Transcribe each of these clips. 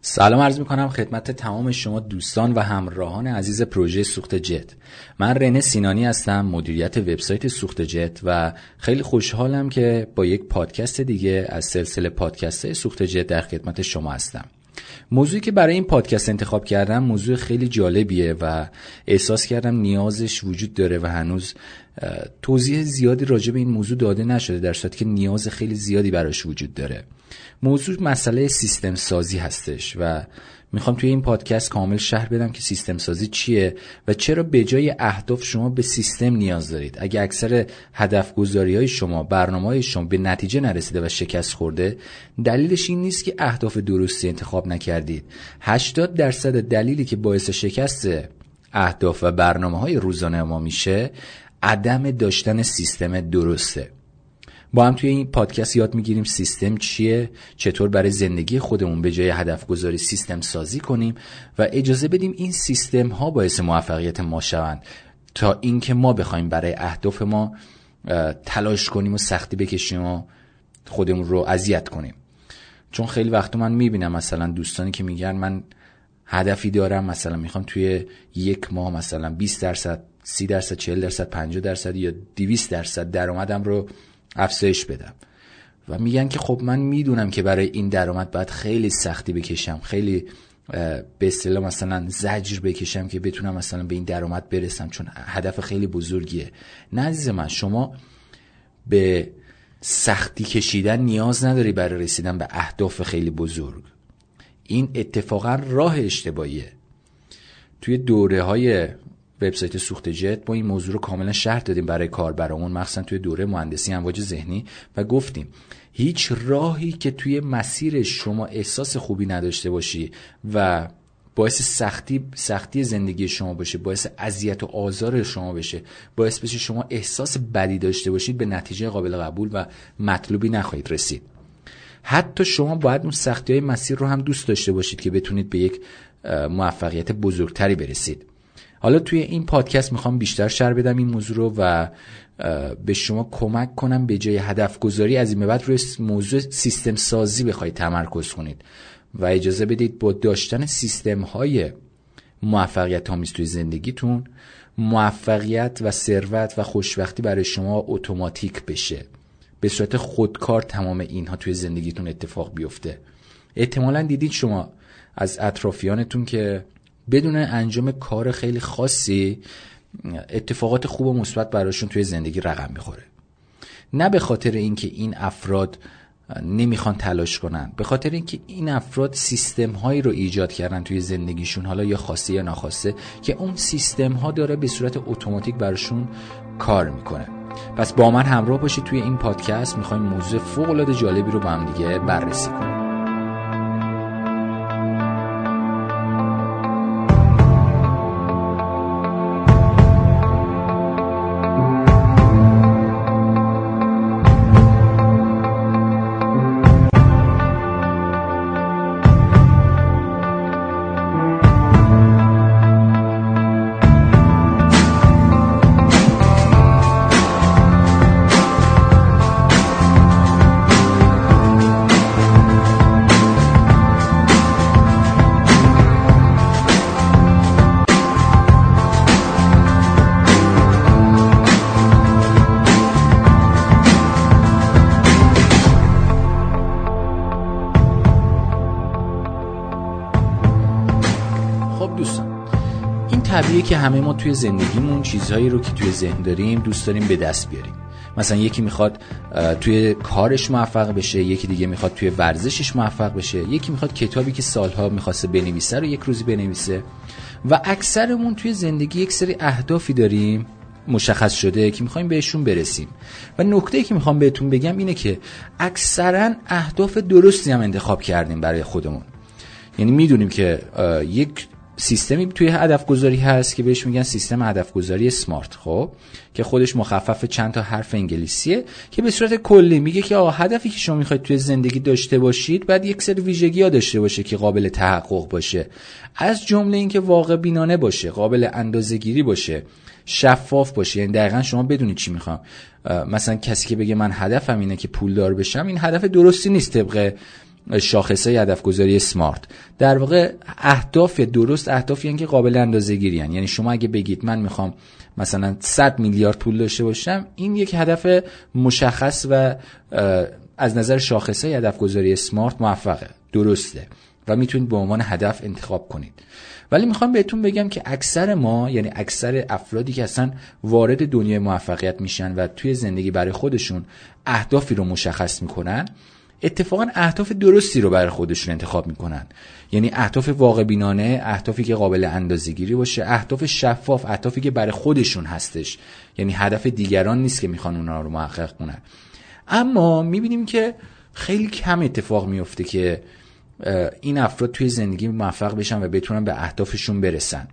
سلام عرض می‌کنم خدمت تمام شما دوستان و همراهان عزیز پروژه سوخت جت. من رنه سینانی هستم مدیریت وبسایت سوخت جت و خیلی خوشحالم که با یک پادکست دیگه از سلسله پادکست سوخت جت در خدمت شما هستم. موضوعی که برای این پادکست انتخاب کردم موضوع خیلی جالبیه و احساس کردم نیازش وجود داره و هنوز توضیح زیادی راجع به این موضوع داده نشده در صورتی که نیاز خیلی زیادی براش وجود داره. موضوع مسئله سیستم سازی هستش و می‌خوام توی این پادکست کامل شهر بدم که سیستم سازی چیه و چرا به جای اهداف شما به سیستم نیاز دارید. اگه اکثر هدف گذاری های شما برنامه های شما به نتیجه نرسیده و شکست خورده دلیلش این نیست که اهداف درستی انتخاب نکردید. 80 درصد دلیلی که باعث شکست اهداف و برنامه های روزانه ما میشه عدم داشتن سیستم درسته. با هم توی این پادکست یاد می‌گیریم سیستم چیه چطور برای زندگی خودمون به جای هدف گذاری سیستم سازی کنیم و اجازه بدیم این سیستم ها باعث موفقیت ما شوند. تا اینکه ما بخوایم برای اهداف ما تلاش کنیم و سختی بکشیم و خودمون رو اذیت کنیم. چون خیلی وقت من می‌بینم مثلا دوستانی که میگن من هدفی دارم مثلا می‌خوام توی یک ماه مثلا 20 درصد 30 درصد 40 درصد 50 درصد یا 200 درصد درآمدم رو افزایش بدم. و میگن که خب من می‌دونم که برای این درآمد باید خیلی سختی بکشم خیلی به اصطلاح مثلا زجر بکشم که بتونم مثلا به این درآمد برسم چون هدف خیلی بزرگیه. نه عزیز من شما به سختی کشیدن نیاز نداری برای رسیدن به اهداف خیلی بزرگ. این اتفاقا راه اشتباهیه. توی دوره های وبسایت سوخت جت ما این موضوع رو کاملا شرح دادیم برای کاربرامون. مخصوصا توی دوره مهندسی امواج ذهنی و گفتیم هیچ راهی که توی مسیر شما احساس خوبی نداشته باشی و باعث سختی سختی زندگی شما باشه باعث اذیت و آزار شما بشه باعث بشه شما احساس بدی داشته باشید به نتیجه قابل قبول و مطلوبی نخواهید رسید. حتی شما باید اون سختی های مسیر رو هم دوست داشته باشید که بتونید به یک موفقیت بزرگتری برسید. حالا توی این پادکست می‌خوام بیشتر شر بدم این موضوع رو و به شما کمک کنم به جای هدف گذاری از این بعد روی موضوع سیستم سازی بخواید تمرکز کنید و اجازه بدید با داشتن سیستم های موفقیت آمیز توی زندگیتون موفقیت و ثروت و خوشبختی برای شما اتوماتیک بشه. به صورت خودکار تمام اینها توی زندگیتون اتفاق بیفته. احتمالا دیدید شما از اطرافیانتون که بدون انجام کار خیلی خاصی اتفاقات خوب و مثبت براشون توی زندگی رقم می‌خوره. نه به خاطر اینکه این افراد نمی‌خوان تلاش کنن به خاطر اینکه این افراد سیستم هایی رو ایجاد کردن توی زندگیشون حالا یا خاصه یا ناخواسته که اون سیستم ها داره به صورت اتوماتیک براشون کار می‌کنه. پس با من همراه باشید توی این پادکست. می‌خوایم موضوع فوق العاده جالبی رو با هم دیگه بررسی کنیم. که همه ما توی زندگیمون چیزهایی رو که توی ذهن داریم دوست داریم به دست بیاریم. مثلا یکی می‌خواد توی کارش موفق بشه یکی دیگه می‌خواد توی ورزشش موفق بشه یکی می‌خواد کتابی که سالها می‌خواسته بنویسه رو یک روزی بنویسه. و اکثرمون توی زندگی یک سری اهدافی داریم مشخص شده که می‌خوایم بهشون برسیم. و نکته که می‌خوام بهتون بگم اینه که اکثرا اهداف درستی هم انتخاب کردیم برای خودمون. یعنی می‌دونیم که یک سیستمی توی هدف گذاری هست که بهش میگن سیستم هدف گذاری سمارت خب؟ که خودش مخفف چند تا حرف انگلیسیه که به صورت کلی میگه که آقا هدفی که شما می‌خواید توی زندگی داشته باشید بعد یک سری ویژگی ها داشته باشه که قابل تحقق باشه. از جمله اینکه واقع بینانه باشه قابل اندازه گیری باشه شفاف باشه. یعنی دقیقا شما بدونید چی می‌خوام. مثلا کسی که بگه من هدفم اینه که پولدار بشم این هدف درستی نیست طبق شاخصه هدف گذاری سمارت در واقع اهداف درست اهدافی که قابل اندازه گیری یعنی شما اگه بگید من می‌خوام مثلا 100 میلیارد پول داشته باشم این یک هدف مشخص و از نظر شاخصه هدف گذاری سمارت موفقه درسته و می‌تونید به عنوان هدف انتخاب کنید. ولی می‌خوام بهتون بگم که اکثر ما یعنی اکثر افرادی که اصلا وارد دنیای موفقیت میشن و توی زندگی برای خودشون اهدافی رو مشخص می‌کنن اتفاقا اهداف درستی رو برای خودشون انتخاب می‌کنن. یعنی اهداف واقع بینانه اهدافی که قابل اندازه‌گیری باشه اهداف شفاف اهدافی که برای خودشون هستش. یعنی هدف دیگران نیست که می‌خوان اونا رو محقق کنن. اما می‌بینیم که خیلی کم اتفاق میفته که این افراد توی زندگی موفق بشن و بتونن به اهدافشون برسن.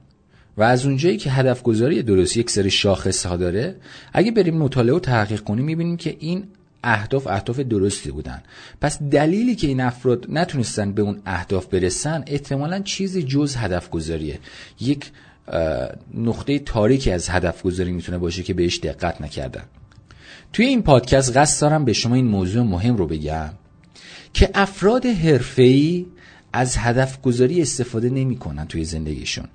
و از اونجایی که هدف گذاری درست یک سری شاخص ها داره اگه بریم مطالعه و تحقیق کنیم می‌بینیم که این اهداف اهداف درستی بودن. پس دلیلی که این افراد نتونستن به اون اهداف برسن احتمالا چیزی جز هدف گذاریه یک نقطه تاریکی از هدف گذاری می‌تونه باشه که بهش دقت نکردن. توی این پادکست قصد دارم به شما این موضوع مهم رو بگم که افراد حرفه‌ای از هدف گذاری استفاده نمی‌کنن توی زندگیشون.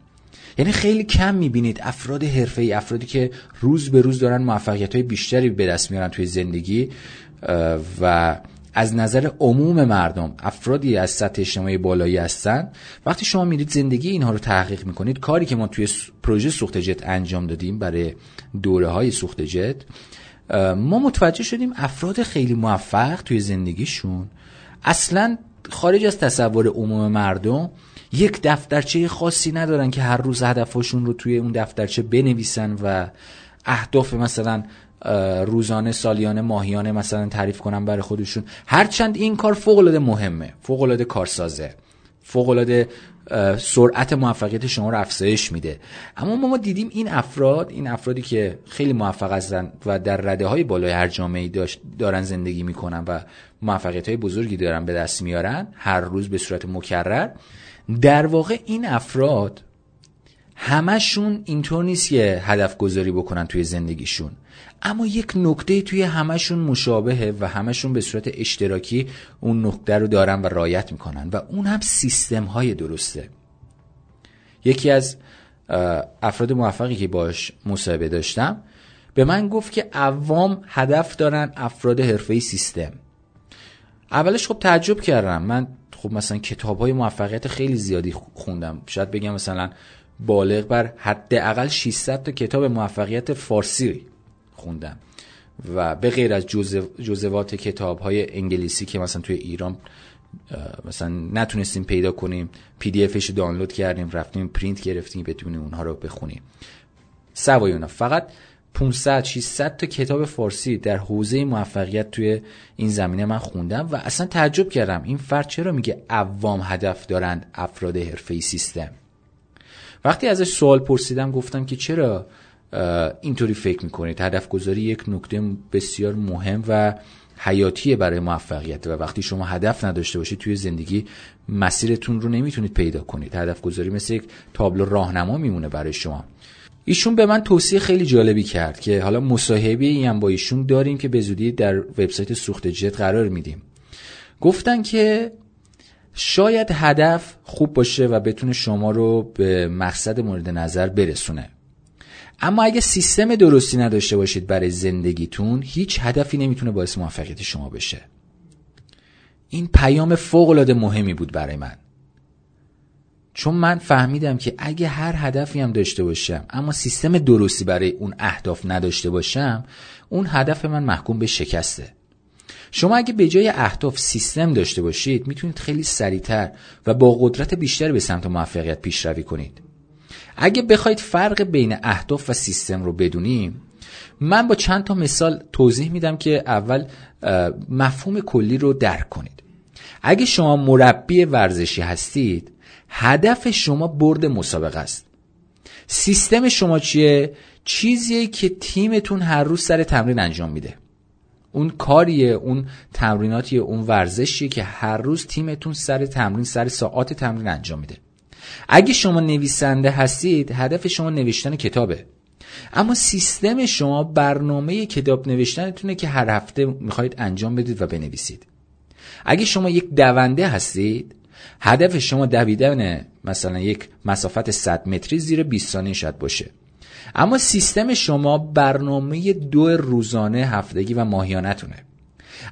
یعنی خیلی کم می‌بینید افراد حرفه‌ای افرادی که روز به روز دارن موفقیت های بیشتری به دست میارن توی زندگی و از نظر عموم مردم افرادی از سطح اجتماعی بالایی هستن. وقتی شما میرید زندگی اینها رو تحقیق می‌کنید کاری که ما توی پروژه سوخت جت انجام دادیم برای دوره های سوخت جت ما متوجه شدیم افراد خیلی موفق توی زندگیشون. اصلا خارج از تصور عموم مردم یک دفترچه خاصی ندارن که هر روز هدفشون رو توی اون دفترچه بنویسن و اهداف مثلا روزانه سالیانه ماهیانه مثلا تعریف کنن برای خودشون. هرچند این کار فوق العاده مهمه فوق العاده کارسازه فوق العاده سرعت موفقیت شما رو افزایش میده. اما ما, ما دیدیم این افراد این افرادی که خیلی موفق هستن و در رده های بالای هر جامعه دارن زندگی می‌کنن و موفقیت های بزرگی دارن به دست میارن هر روز به صورت مکرر در واقع این افراد همشون اینطور نیست که هدف گذاری بکنن توی زندگیشون. اما یک نکته توی همشون مشابهه و همشون به صورت اشتراکی اون نکته رو دارن و رایت می‌کنن و اون هم سیستم های درسته. یکی از افراد موفقی که باش مصاحبه داشتم به من گفت که عوام هدف دارن افراد حرفه‌ای سیستم. اولش خب تعجب کردم. من خب مثلا کتاب های موفقیت خیلی زیادی خوندم. شاید بگم مثلا بالغ بر حداقل 600 تا کتاب موفقیت فارسی خوندم. و به غیر از جزوات کتاب های انگلیسی که مثلا توی ایران مثلا نتونستیم پیدا کنیم PDF ش دانلود کردیم رفتیم پرینت گرفتیم بتونیم اونها رو بخونیم. سوای اونا. فقط 500 600 تا کتاب فارسی در حوزه موفقیت توی این زمینه من خوندم و اصلا تعجب کردم این فرد چرا میگه عوام هدف دارند افراد حرفه‌ای سیستم. وقتی ازش سوال پرسیدم گفتم که چرا اینطوری فکر می‌کنید؟ هدف گذاری یک نکته بسیار مهم و حیاتیه برای موفقیت و وقتی شما هدف نداشته باشید توی زندگی مسیرتون رو نمی‌تونید پیدا کنید. هدف گذاری مثل یک تابلو راهنما میمونه برای شما. ایشون به من توصیه خیلی جالبی کرد که حالا مصاحبه ای هم با ایشون داریم که به زودی در وبسایت سوخت جت قرار میدیم. گفتن که شاید هدف خوب باشه و بتونه شما رو به مقصد مورد نظر برسونه. اما اگه سیستم درستی نداشته باشید برای زندگیتون هیچ هدفی نمی‌تونه باعث موفقیت شما بشه. این پیام فوق العاده مهمی بود برای من. چون من فهمیدم که اگه هر هدفی هم داشته باشم اما سیستم درستی برای اون اهداف نداشته باشم اون هدف من محکوم به شکسته. شما اگه به جای اهداف سیستم داشته باشید می‌تونید خیلی سریعتر و با قدرت بیشتر به سمت موفقیت پیشروی کنید. اگه بخواید فرق بین اهداف و سیستم رو بدونیم من با چند تا مثال توضیح میدم که اول مفهوم کلی رو درک کنید. اگه شما مربی ورزشی هستید هدف شما برد مسابقه است. سیستم شما چیه؟ چیزیه که تیمتون هر روز سر تمرین انجام میده. اون کاریه اون تمریناتیه اون ورزشیه که هر روز تیمتون سر تمرین سر ساعات تمرین انجام میده. اگه شما نویسنده هستید هدف شما نوشتن کتابه. اما سیستم شما برنامه کتاب نوشتنتونه که هر هفته می‌خواید انجام بدید و بنویسید. اگه شما یک دونده هستید هدف شما دویدن مثلا یک مسافت 100 متری زیر 20 ثانیه شاید باشه. اما سیستم شما برنامه دو روزانه هفتگی و ماهیانتونه.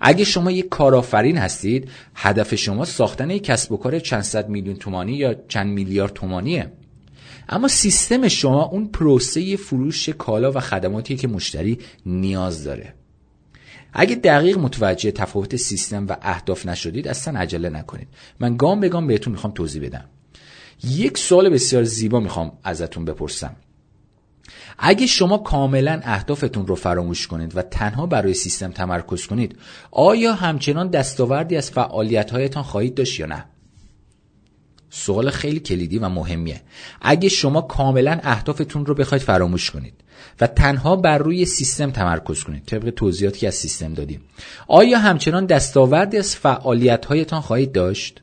اگه شما یک کارآفرین هستید هدف شما ساختن یک کسب و کار چند صد میلیون تومانی یا چند میلیارد تومانیه. اما سیستم شما اون پروسه فروش کالا و خدماتی که مشتری نیاز داره. اگه دقیق متوجه تفاوت سیستم و اهداف نشدید اصلا عجله نکنید. من گام به گام بهتون می‌خوام توضیح بدم. یک سوال بسیار زیبا می‌خوام ازتون بپرسم. اگه شما کاملا اهدافتون رو فراموش کنید و تنها برای سیستم تمرکز کنید آیا همچنان دستاوردی از فعالیت هایتان خواهید داشت یا نه؟ سوال خیلی کلیدی و مهمیه. اگه شما کاملا اهدافتون رو بخواید فراموش کنید و تنها بر روی سیستم تمرکز کنید طبق توضیحاتی که از سیستم دادیم. آیا همچنان دستاوردی از فعالیت هایتان خواهید داشت؟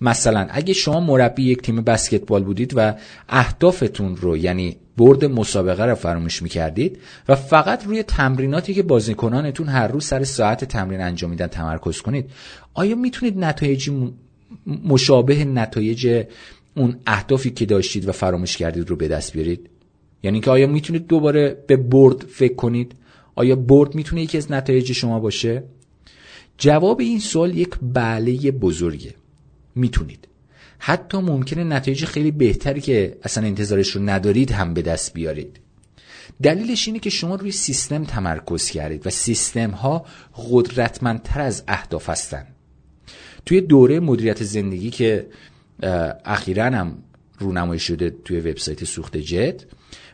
مثلا اگه شما مربی یک تیم بسکتبال بودید و اهدافتون رو یعنی برد مسابقه رو فراموش می‌کردید و فقط روی تمریناتی که بازیکنانتون هر روز سر ساعت تمرین انجام میدن تمرکز کنید آیا می‌تونید نتایجی مشابه نتایج اون اهدافی که داشتید و فراموش کردید رو به دست بیارید؟ یعنی که آیا می‌تونید دوباره به برد فکر کنید؟ آیا برد می‌تونه یکی از نتایج شما باشه؟ جواب این سوال یک بله بزرگه. می‌تونید. حتی ممکنه نتایج خیلی بهتری که اصلا انتظارش رو ندارید هم به دست بیارید. دلیلش اینه که شما روی سیستم تمرکز کردید و سیستم ها قدرتمندتر از اهداف هستن. توی دوره مدیریت زندگی که اخیرا هم رونمایی شده توی وبسایت سوخت جت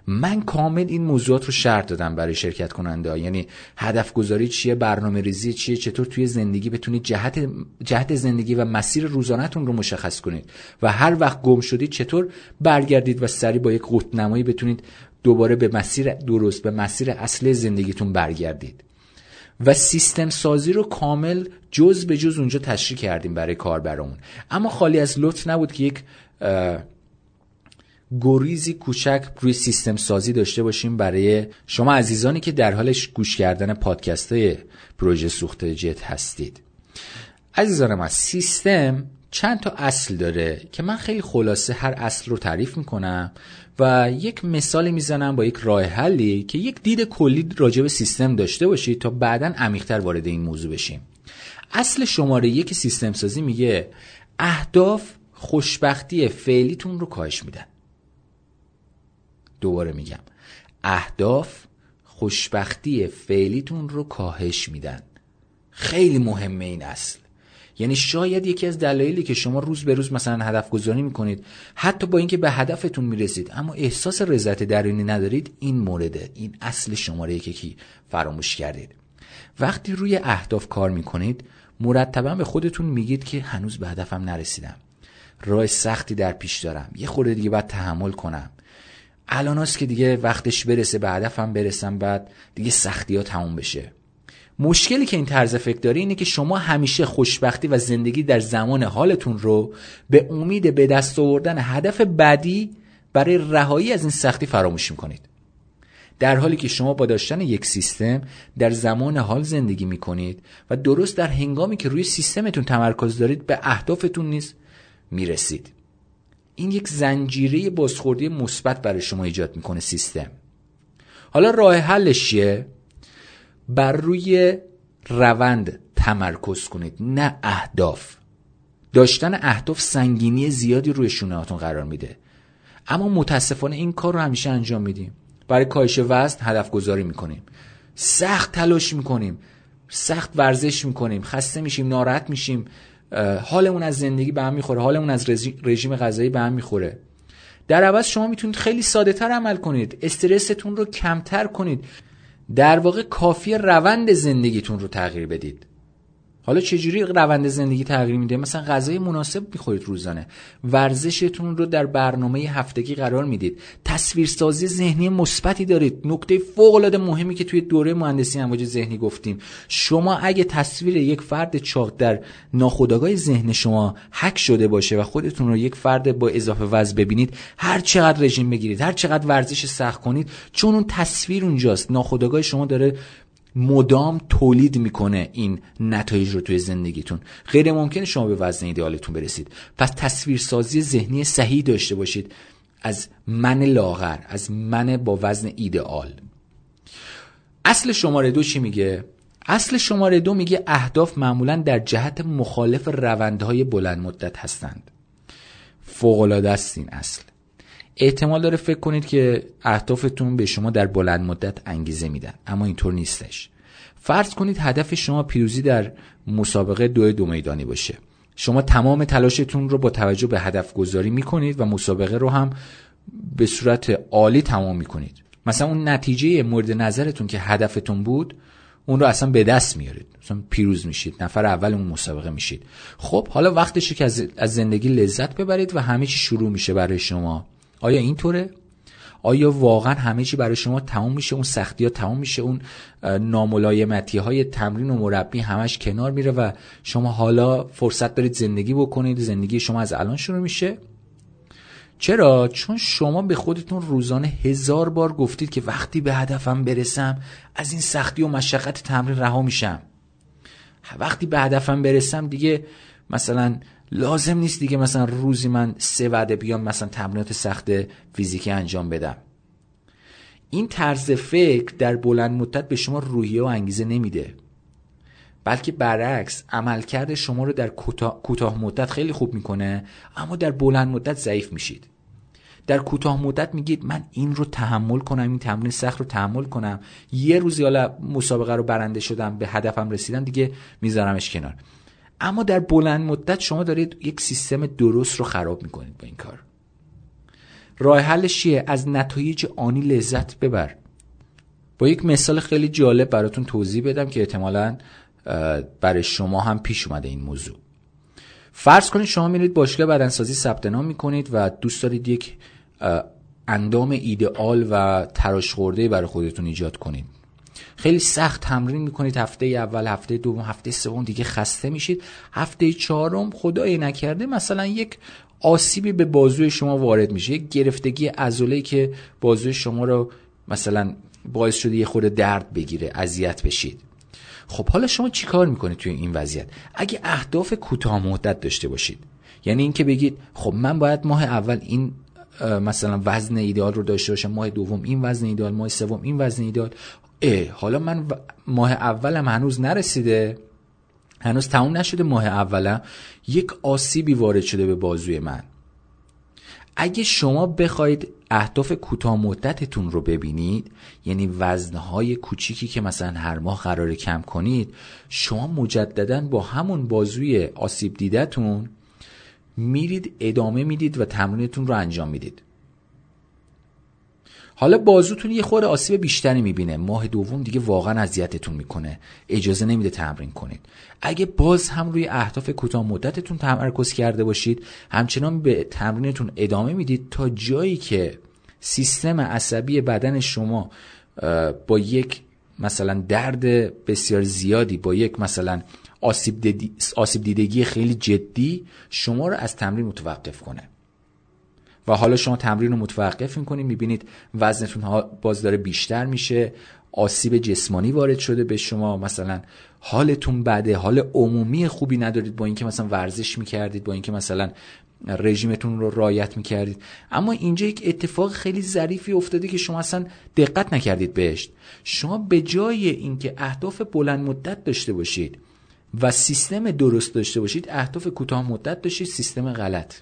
من کامل این موضوعات رو شرط دادم برای شرکت کننده ها. یعنی هدف گذاری چیه برنامه ریزی چیه چطور توی زندگی بتونید جهت, جهت زندگی و مسیر روزانهتون رو مشخص کنید و هر وقت گم شدید چطور برگردید و سری با یک قطنمایی بتونید دوباره به مسیر درست به مسیر اصل زندگیتون برگردید و سیستم سازی رو کامل جز به جز اونجا تشریح کردیم برای کاربرامون. اما خالی از لطف نبود که یک گریزی کوچک روی سیستم سازی داشته باشیم برای شما عزیزانی که در حالش گوش کردن پادکست های پروژه سوخت جت هستید. عزیزان من سیستم چند تا اصل داره که من خیلی خلاصه هر اصل رو تعریف می‌کنم. و یک مثال می‌زنم با یک راه حلی که یک دید کلی راجع به سیستم داشته باشید تا بعدا عمیقتر وارد این موضوع بشیم. اصل شماره یک سیستم سازی میگه اهداف خوشبختی فعلیتون رو کاهش میدن. دوباره میگم. اهداف خوشبختی فعلیتون رو کاهش میدن. خیلی مهمه این اصل. یعنی شاید یکی از دلایلی که شما روز به روز مثلا هدف گذاری می‌کنید حتی با اینکه به هدفتون می‌رسید اما احساس رضایت درونی ندارید این مورده. این اصل شماره که فراموش کردید. وقتی روی اهداف کار می‌کنید مرتبا به خودتون میگید که هنوز به هدفم نرسیدم. راه سختی در پیش دارم. یه خورده دیگه باید تحمل کنم. الان که دیگه وقتش برسه به هدفم برسم بعد دیگه سختی ها تموم بشه. مشکلی که این طرز فکر داره اینه که شما همیشه خوشبختی و زندگی در زمان حالتون رو به امید به دست آوردن هدف بعدی برای رهایی از این سختی فراموش می‌کنید. در حالی که شما با داشتن یک سیستم در زمان حال زندگی می‌کنید و درست در هنگامی که روی سیستمتون تمرکز دارید به اهدافتون نیز می‌رسید. این یک زنجیره بازخوردی مثبت برای شما ایجاد می‌کنه سیستم. حالا راه حلش چیه؟ بر روی روند تمرکز کنید نه اهداف. داشتن اهداف سنگینی زیادی روی شونه هاتون قرار میده. اما متاسفانه این کار رو همیشه انجام میدیم. برای کاهش وزن هدف گذاری می‌کنیم. سخت تلاش می‌کنیم. سخت ورزش می‌کنیم. خسته میشیم ناراحت میشیم. حالمون از زندگی به هم می‌خوره. حالمون از رژیم غذایی به هم می‌خوره. در عوض شما می‌تونید خیلی ساده تر عمل کنید. استرستون رو کمتر کنید. در واقع کافی روند زندگیتون رو تغییر بدید. حالا چجوری روند زندگی تغییر میده؟ مثلا غذای مناسب می‌خورید روزانه ورزشتون رو در برنامه هفتگی قرار می‌دید. تصویرسازی ذهنی مثبتی دارید. نکته فوق العاده مهمی که توی دوره مهندسی امواج ذهنی گفتیم. شما اگه تصویر یک فرد چاق در ناخودآگاه ذهن شما حک شده باشه و خودتون رو یک فرد با اضافه وزن ببینید هر چقدر رژیم بگیرید هر چقدر ورزش سخت کنید چون اون تصویر اونجاست. ناخودآگاه شما داره مدام تولید می‌کنه این نتایج رو توی زندگیتون. غیر ممکنه شما به وزن ایدئالتون برسید. پس تصویرسازی ذهنی صحیح داشته باشید. از من لاغر از من با وزن ایدئال اصل شماره دو چی میگه؟ اصل شماره دو میگه اهداف معمولا در جهت مخالف روندهای بلند مدت هستند. فوقالعاده است این اصل. احتمال داره فکر کنید که اهدافتون به شما در بلند مدت انگیزه میدن اما اینطور نیستش. فرض کنید هدف شما پیروزی در مسابقه دو دو میدانی باشه. شما تمام تلاشتون رو با توجه به هدف گذاری می‌کنید و مسابقه رو هم به صورت عالی تمام می‌کنید. مثلا اون نتیجه مورد نظرتون که هدفتون بود اون رو اصلا به دست میارید. مثلا پیروز میشید نفر اول اون مسابقه میشید. خب حالا وقتشه که از زندگی لذت ببرید و همه چی شروع میشه برای شما. آیا اینطوره؟ آیا واقعا همه چی برای شما تمام میشه؟ اون سختی ها تمام میشه؟ اون ناملایمتی های تمرین و مربی همش کنار میره و شما حالا فرصت دارید زندگی بکنید زندگی شما از الان شروع میشه؟ چرا؟ چون شما به خودتون روزانه هزار بار گفتید که وقتی به هدفم برسم از این سختی و مشقت تمرین رها میشم. وقتی به هدفم برسم دیگه مثلا لازم نیست دیگه مثلا روزی من سه وعده بیام مثلا تمرینات سخت فیزیکی انجام بدم. این طرز فکر در بلند مدت به شما روحیه و انگیزه نمیده. بلکه برعکس عملکرد شما رو در کوتاه مدت خیلی خوب می‌کنه اما در بلند مدت ضعیف میشید. در کوتاه مدت میگید من این رو تحمل کنم این تمرین سخت رو تحمل کنم. یه روزی حالا مسابقه رو برنده شدم به هدفم رسیدم دیگه میذارمش کنار. اما در بلند مدت شما دارید یک سیستم درست رو خراب می‌کنید با این کار. راه حلش چیه؟ از نتایج آنی لذت ببر. با یک مثال خیلی جالب براتون توضیح بدم که احتمالا برای شما هم پیش اومده این موضوع. فرض کنید شما میرید باشگاه بدنسازی ثبت نام می‌کنید و دوست دارید یک اندام ایدئال و تراش خورده برای خودتون ایجاد کنید. خیلی سخت تمرین می‌کنید. هفته اول هفته دوم هفته سوم دیگه خسته میشید. هفته چهارم خدای نکرده مثلا یک آسیبی به بازوی شما وارد میشه. یک گرفتگی عضله که بازوی شما رو مثلا باعث شده یه خورده درد بگیره اذیت بشید. خب حالا شما چیکار می‌کنید توی این وضعیت؟ اگه اهداف کوتاه مدت داشته باشید. یعنی اینکه بگید خب من باید ماه اول این مثلا وزن ایدئال رو داشته باشم ماه دوم این وزن ایدئال ماه سوم این وزن ایدئال اه حالا من ماه اولم هنوز نرسیده. هنوز تموم نشده ماه اولم یک آسیبی وارد شده به بازوی من. اگه شما بخواید اهداف کوتاه مدتتون رو ببینید یعنی وزنهای کوچیکی که مثلا هر ماه قرار کم کنید شما مجددا با همون بازوی آسیب دیدتون میرید ادامه می‌دید و تمرینتون رو انجام می‌دید. حالا بازوتون یه خورده آسیب بیشتری می‌بینه. ماه دوم دیگه واقعا اذیتتون می‌کنه. اجازه نمیده تمرین کنید. اگه باز هم روی اهداف کوتاه مدتتون تمرکز کرده باشید همچنان به تمرینتون ادامه می‌دید تا جایی که سیستم عصبی بدن شما با یک مثلا درد بسیار زیادی با یک مثلا آسیب, دیدگی خیلی جدی شما رو از تمرین متوقف کنه. و حالا شما تمرین رو متوقف می‌کنید می‌بینید وزنتون باز داره بیشتر میشه آسیب جسمانی وارد شده به شما مثلا حالتون بده حال عمومی خوبی ندارید با اینکه مثلا ورزش می‌کردید با اینکه مثلا رژیمتون رو رایت می‌کردید. اما اینجا یک اتفاق خیلی ظریفی افتاده که شما اصلا دقت نکردید بهش. شما به جای اینکه اهداف بلند مدت داشته باشید و سیستم درست داشته باشید اهداف کوتاه مدت داشتید سیستم غلط.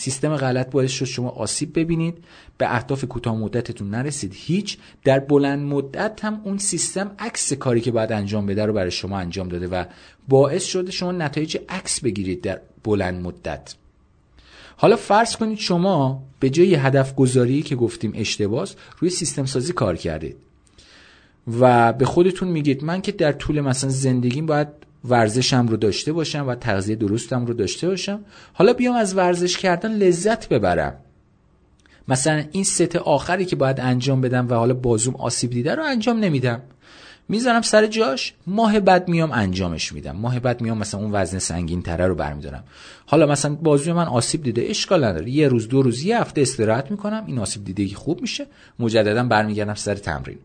سیستم غلط باعث شد شما آسیب ببینید به اهداف کوتاه مدتتون نرسید. هیچ در بلند مدت هم اون سیستم عکس کاری که باید انجام بده رو برای شما انجام داده و باعث شده شما نتایج عکس بگیرید در بلند مدت. حالا فرض کنید شما به جای هدف گذاری که گفتیم اشتباس روی سیستم سازی کار کردید و به خودتون میگید من که در طول مثلا زندگیم باید ورزشم رو داشته باشم و تغذیه درستم رو داشته باشم. حالا بیام از ورزش کردن لذت ببرم. مثلا این ست آخری که باید انجام بدم و حالا بازوم آسیب دیده رو انجام نمیدم. می‌ذارم سر جاش ماه بعد میام انجامش میدم. ماه بعد میام مثلا اون وزن سنگین تره رو برمیدارم. حالا مثلا بازوی من آسیب دیده اشکال نداره. یه روز دو روز یه هفته استراحت می‌کنم. این آسیب دیدگی خوب میشه. مجددا برمیگردم سر تمرین.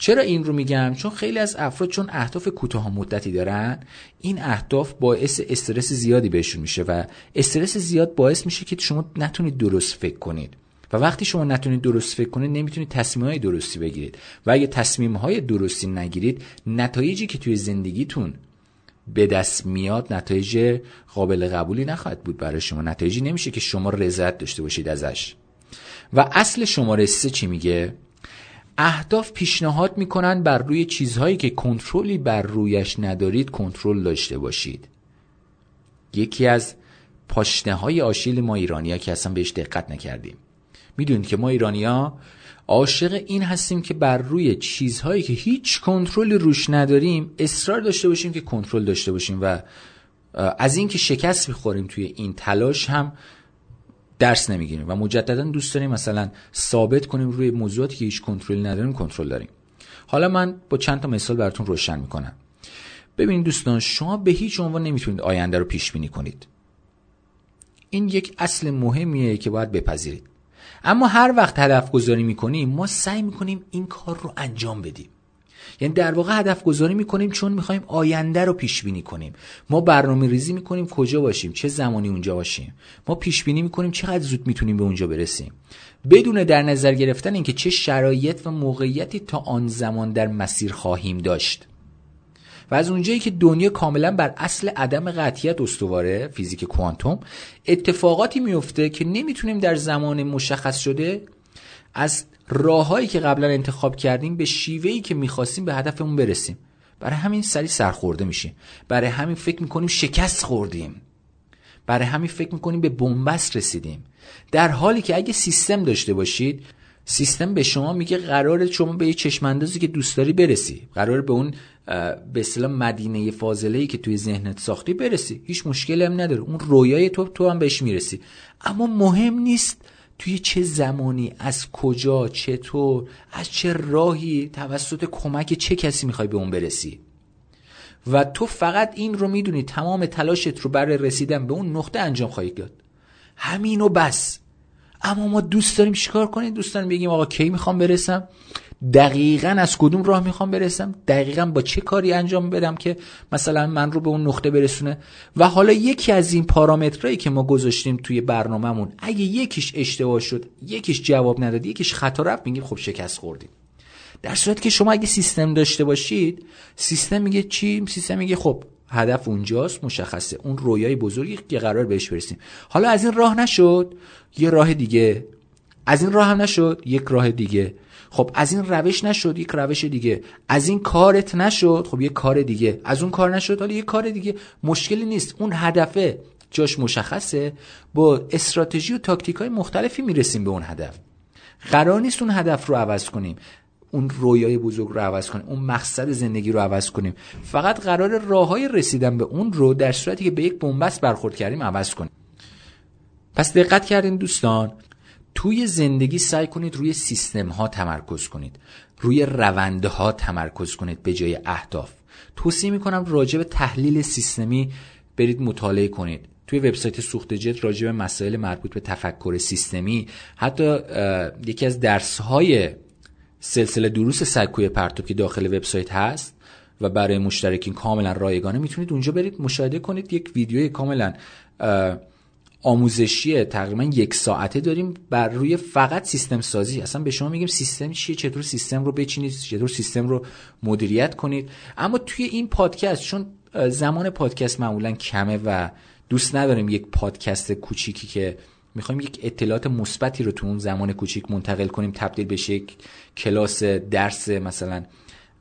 چرا این رو میگم؟ چون خیلی از افراد چون اهداف کوتاه مدتی دارن این اهداف باعث استرس زیادی بهشون میشه و استرس زیاد باعث میشه که شما نتونید درست فکر کنید. و وقتی شما نتونید درست فکر کنید نمی‌تونید تصمیم های درستی بگیرید. و اگه تصمیم های درستی نگیرید نتایجی که توی زندگیتون به دست میاد نتایج قابل قبولی نخواهد بود برای شما. نتایجی نمیشه که شما رضایت داشته باشید ازش. و اصل شماره سه چی میگه؟ اهداف پیشنهاد می‌کنن بر روی چیزهایی که کنترلی بر رویش ندارید کنترل داشته باشید. یکی از پاشنه های آشیل ما ایرانی ها که اصلا بهش دقت نکردیم. می‌دونید که ما ایرانیا عاشق این هستیم که بر روی چیزهایی که هیچ کنترلی روش نداریم اصرار داشته باشیم که کنترل داشته باشیم و از اینکه شکست می‌خوریم توی این تلاش هم درس نمی‌گیریم و مجددا دوست داریم مثلا ثابت کنیم روی موضوعاتی که هیچ کنترلی نداریم کنترل داریم. حالا من با چند تا مثال براتون روشن می‌کنم. ببینید دوستان شما به هیچ عنوان نمی‌تونید آینده رو پیش بینی کنید. این یک اصل مهمیه که باید بپذیرید. اما هر وقت هدف گذاری می‌کنیم ما سعی می‌کنیم این کار رو انجام بدیم. یعنی در واقع هدف گذاری می‌کنیم چون می‌خوایم آینده رو پیش بینی کنیم. ما برنامه ریزی می‌کنیم کجا باشیم چه زمانی اونجا باشیم. ما پیش بینی می‌کنیم چقدر زود می‌تونیم به اونجا برسیم. بدون در نظر گرفتن اینکه چه شرایط و موقعیتی تا آن زمان در مسیر خواهیم داشت. و از اونجایی که دنیا کاملا بر اصل عدم قطعیت استواره فیزیک کوانتوم اتفاقاتی میفته که نمی‌تونیم در زمان مشخص شده از راههایی که قبلا انتخاب کردیم به شیوهی که می‌خواستیم به هدفمون برسیم. برای همین سری سرخورده میشیم. برای همین فکر می‌کنیم شکست خوردیم. برای همین فکر می‌کنیم به بنبست رسیدیم. در حالی که اگه سیستم داشته باشید سیستم به شما میگه قرار شما به یه چشماندازی که دوست داری برسی. قرار به اون به اصطلاح مدینه فاضله ای که توی ذهنت ساختی برسی. هیچ مشکلی هم نداره. اون رویای تو تو هم بهش می‌رسی. اما مهم نیست توی چه زمانی از کجا چطور از چه راهی توسط کمک چه کسی می‌خوای به اون برسی؟ و تو فقط این رو می‌دونی تمام تلاشت رو برای رسیدن به اون نقطه انجام خواهی داد. همین و بس. اما ما دوست داریم چیکار کنیم؟ دوست داریم بگیم آقا کی می‌خوام برسم؟ دقیقا از کدوم راه می‌خوام برسم؟ دقیقا با چه کاری انجام بدم که مثلا من رو به اون نقطه برسونه؟ و حالا یکی از این پارامترهایی که ما گذاشتیم توی برنامهمون اگه یکیش اشتباه شد یکیش جواب نداد یکیش خطا رفت میگیم خب شکست خوردیم. در صورتی که شما اگه سیستم داشته باشید سیستم میگه چی؟ سیستم میگه خب هدف اونجاست مشخصه. اون رویای بزرگی که قرار بهش برسیم. حالا از این راه نشد یه راه دیگه. از این راه هم نشد یک راه دیگه. خب از این روش نشد یک روش دیگه. از این کارت نشد خب یک کار دیگه. از اون کار نشد حالا یک کار دیگه. مشکلی نیست. اون هدفه جاش مشخصه. با استراتژی و تاکتیک های مختلفی می‌رسیم به اون هدف. قرار نیست اون هدف رو عوض کنیم. اون رویای بزرگ رو عوض کنیم. اون مقصد زندگی رو عوض کنیم. فقط قرار راه های رسیدن به اون رو در صورتی که به یک بنبست برخورد کردیم عوض کنیم. پس دقت کردین دوستان. توی زندگی سعی کنید روی سیستم ها تمرکز کنید. روی رونده ها تمرکز کنید به جای اهداف. توصیه می‌کنم راجع به تحلیل سیستمی برید مطالعه کنید. توی وبسایت سوخت جت راجع به مسائل مربوط به تفکر سیستمی حتی یکی از درس های سلسله دروس سکوی پرتو که داخل وبسایت هست و برای مشترکین کاملا رایگانه می‌تونید اونجا برید مشاهده کنید. یک ویدیوی کاملا آموزشی تقریبا یک ساعته داریم بر روی فقط سیستم سازی. اصلا به شما میگیم سیستم چیه؟ چطور سیستم رو بچینید؟ چطور سیستم رو مدیریت کنید؟ اما توی این پادکست چون زمان پادکست معمولا کمه و دوست نداریم یک پادکست کوچیکی که می‌خوایم یک اطلاعات مثبتی رو تو اون زمان کوچیک منتقل کنیم تبدیل بشه یک کلاس درس مثلا.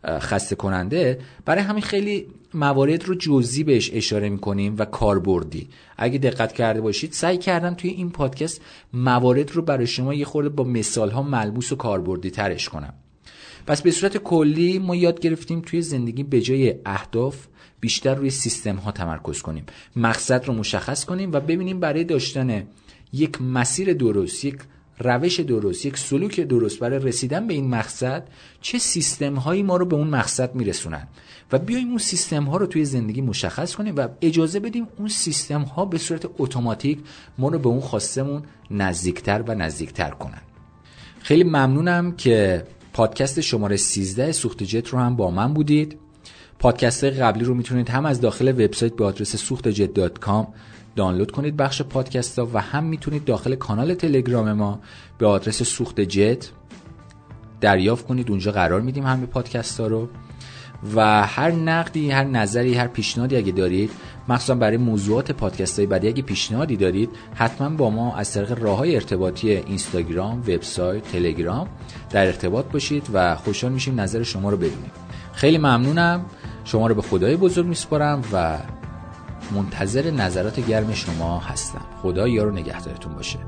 خسته کننده برای همین خیلی موارد رو جزئی بهش اشاره می‌کنیم و کاربردی. اگه دقت کرده باشید سعی کردم توی این پادکست موارد رو برای شما یه خورده با مثال ها ملموس و کاربردی ترش کنم. پس به صورت کلی ما یاد گرفتیم توی زندگی به جای اهداف بیشتر روی سیستم ها تمرکز کنیم. مقصد رو مشخص کنیم و ببینیم برای داشتن یک مسیر درست یک روش درست یک سلوک درست برای رسیدن به این مقصد چه سیستم هایی ما رو به اون مقصد میرسونن؟ و بیایم اون سیستم ها رو توی زندگی مشخص کنیم و اجازه بدیم اون سیستم ها به صورت اتوماتیک ما رو به اون خواستمون نزدیکتر و نزدیکتر کنن. خیلی ممنونم که پادکست شماره 13 سوخت جت رو هم با من بودید. پادکست قبلی رو می‌تونید هم از داخل وبسایت به آدرس سوختجت.com دانلود کنید بخش پادکست ها و هم می‌تونید داخل کانال تلگرام ما به آدرس سوخت جت دریافت کنید. اونجا قرار میدیم همه پادکست ها رو. و هر نقدی هر نظری هر پیشنهادی اگه دارید مخصوصا برای موضوعات پادکست های بعدی اگه پیشنهادی دارید حتما با ما از طریق راه های ارتباطی اینستاگرام وبسایت تلگرام در ارتباط باشید و خوشحال میشیم نظر شما رو ببینیم. خیلی ممنونم. شما رو به خدای بزرگ میسپارم و منتظر نظرات گرم شما هستم. خدا یارو نگهدارتون باشه.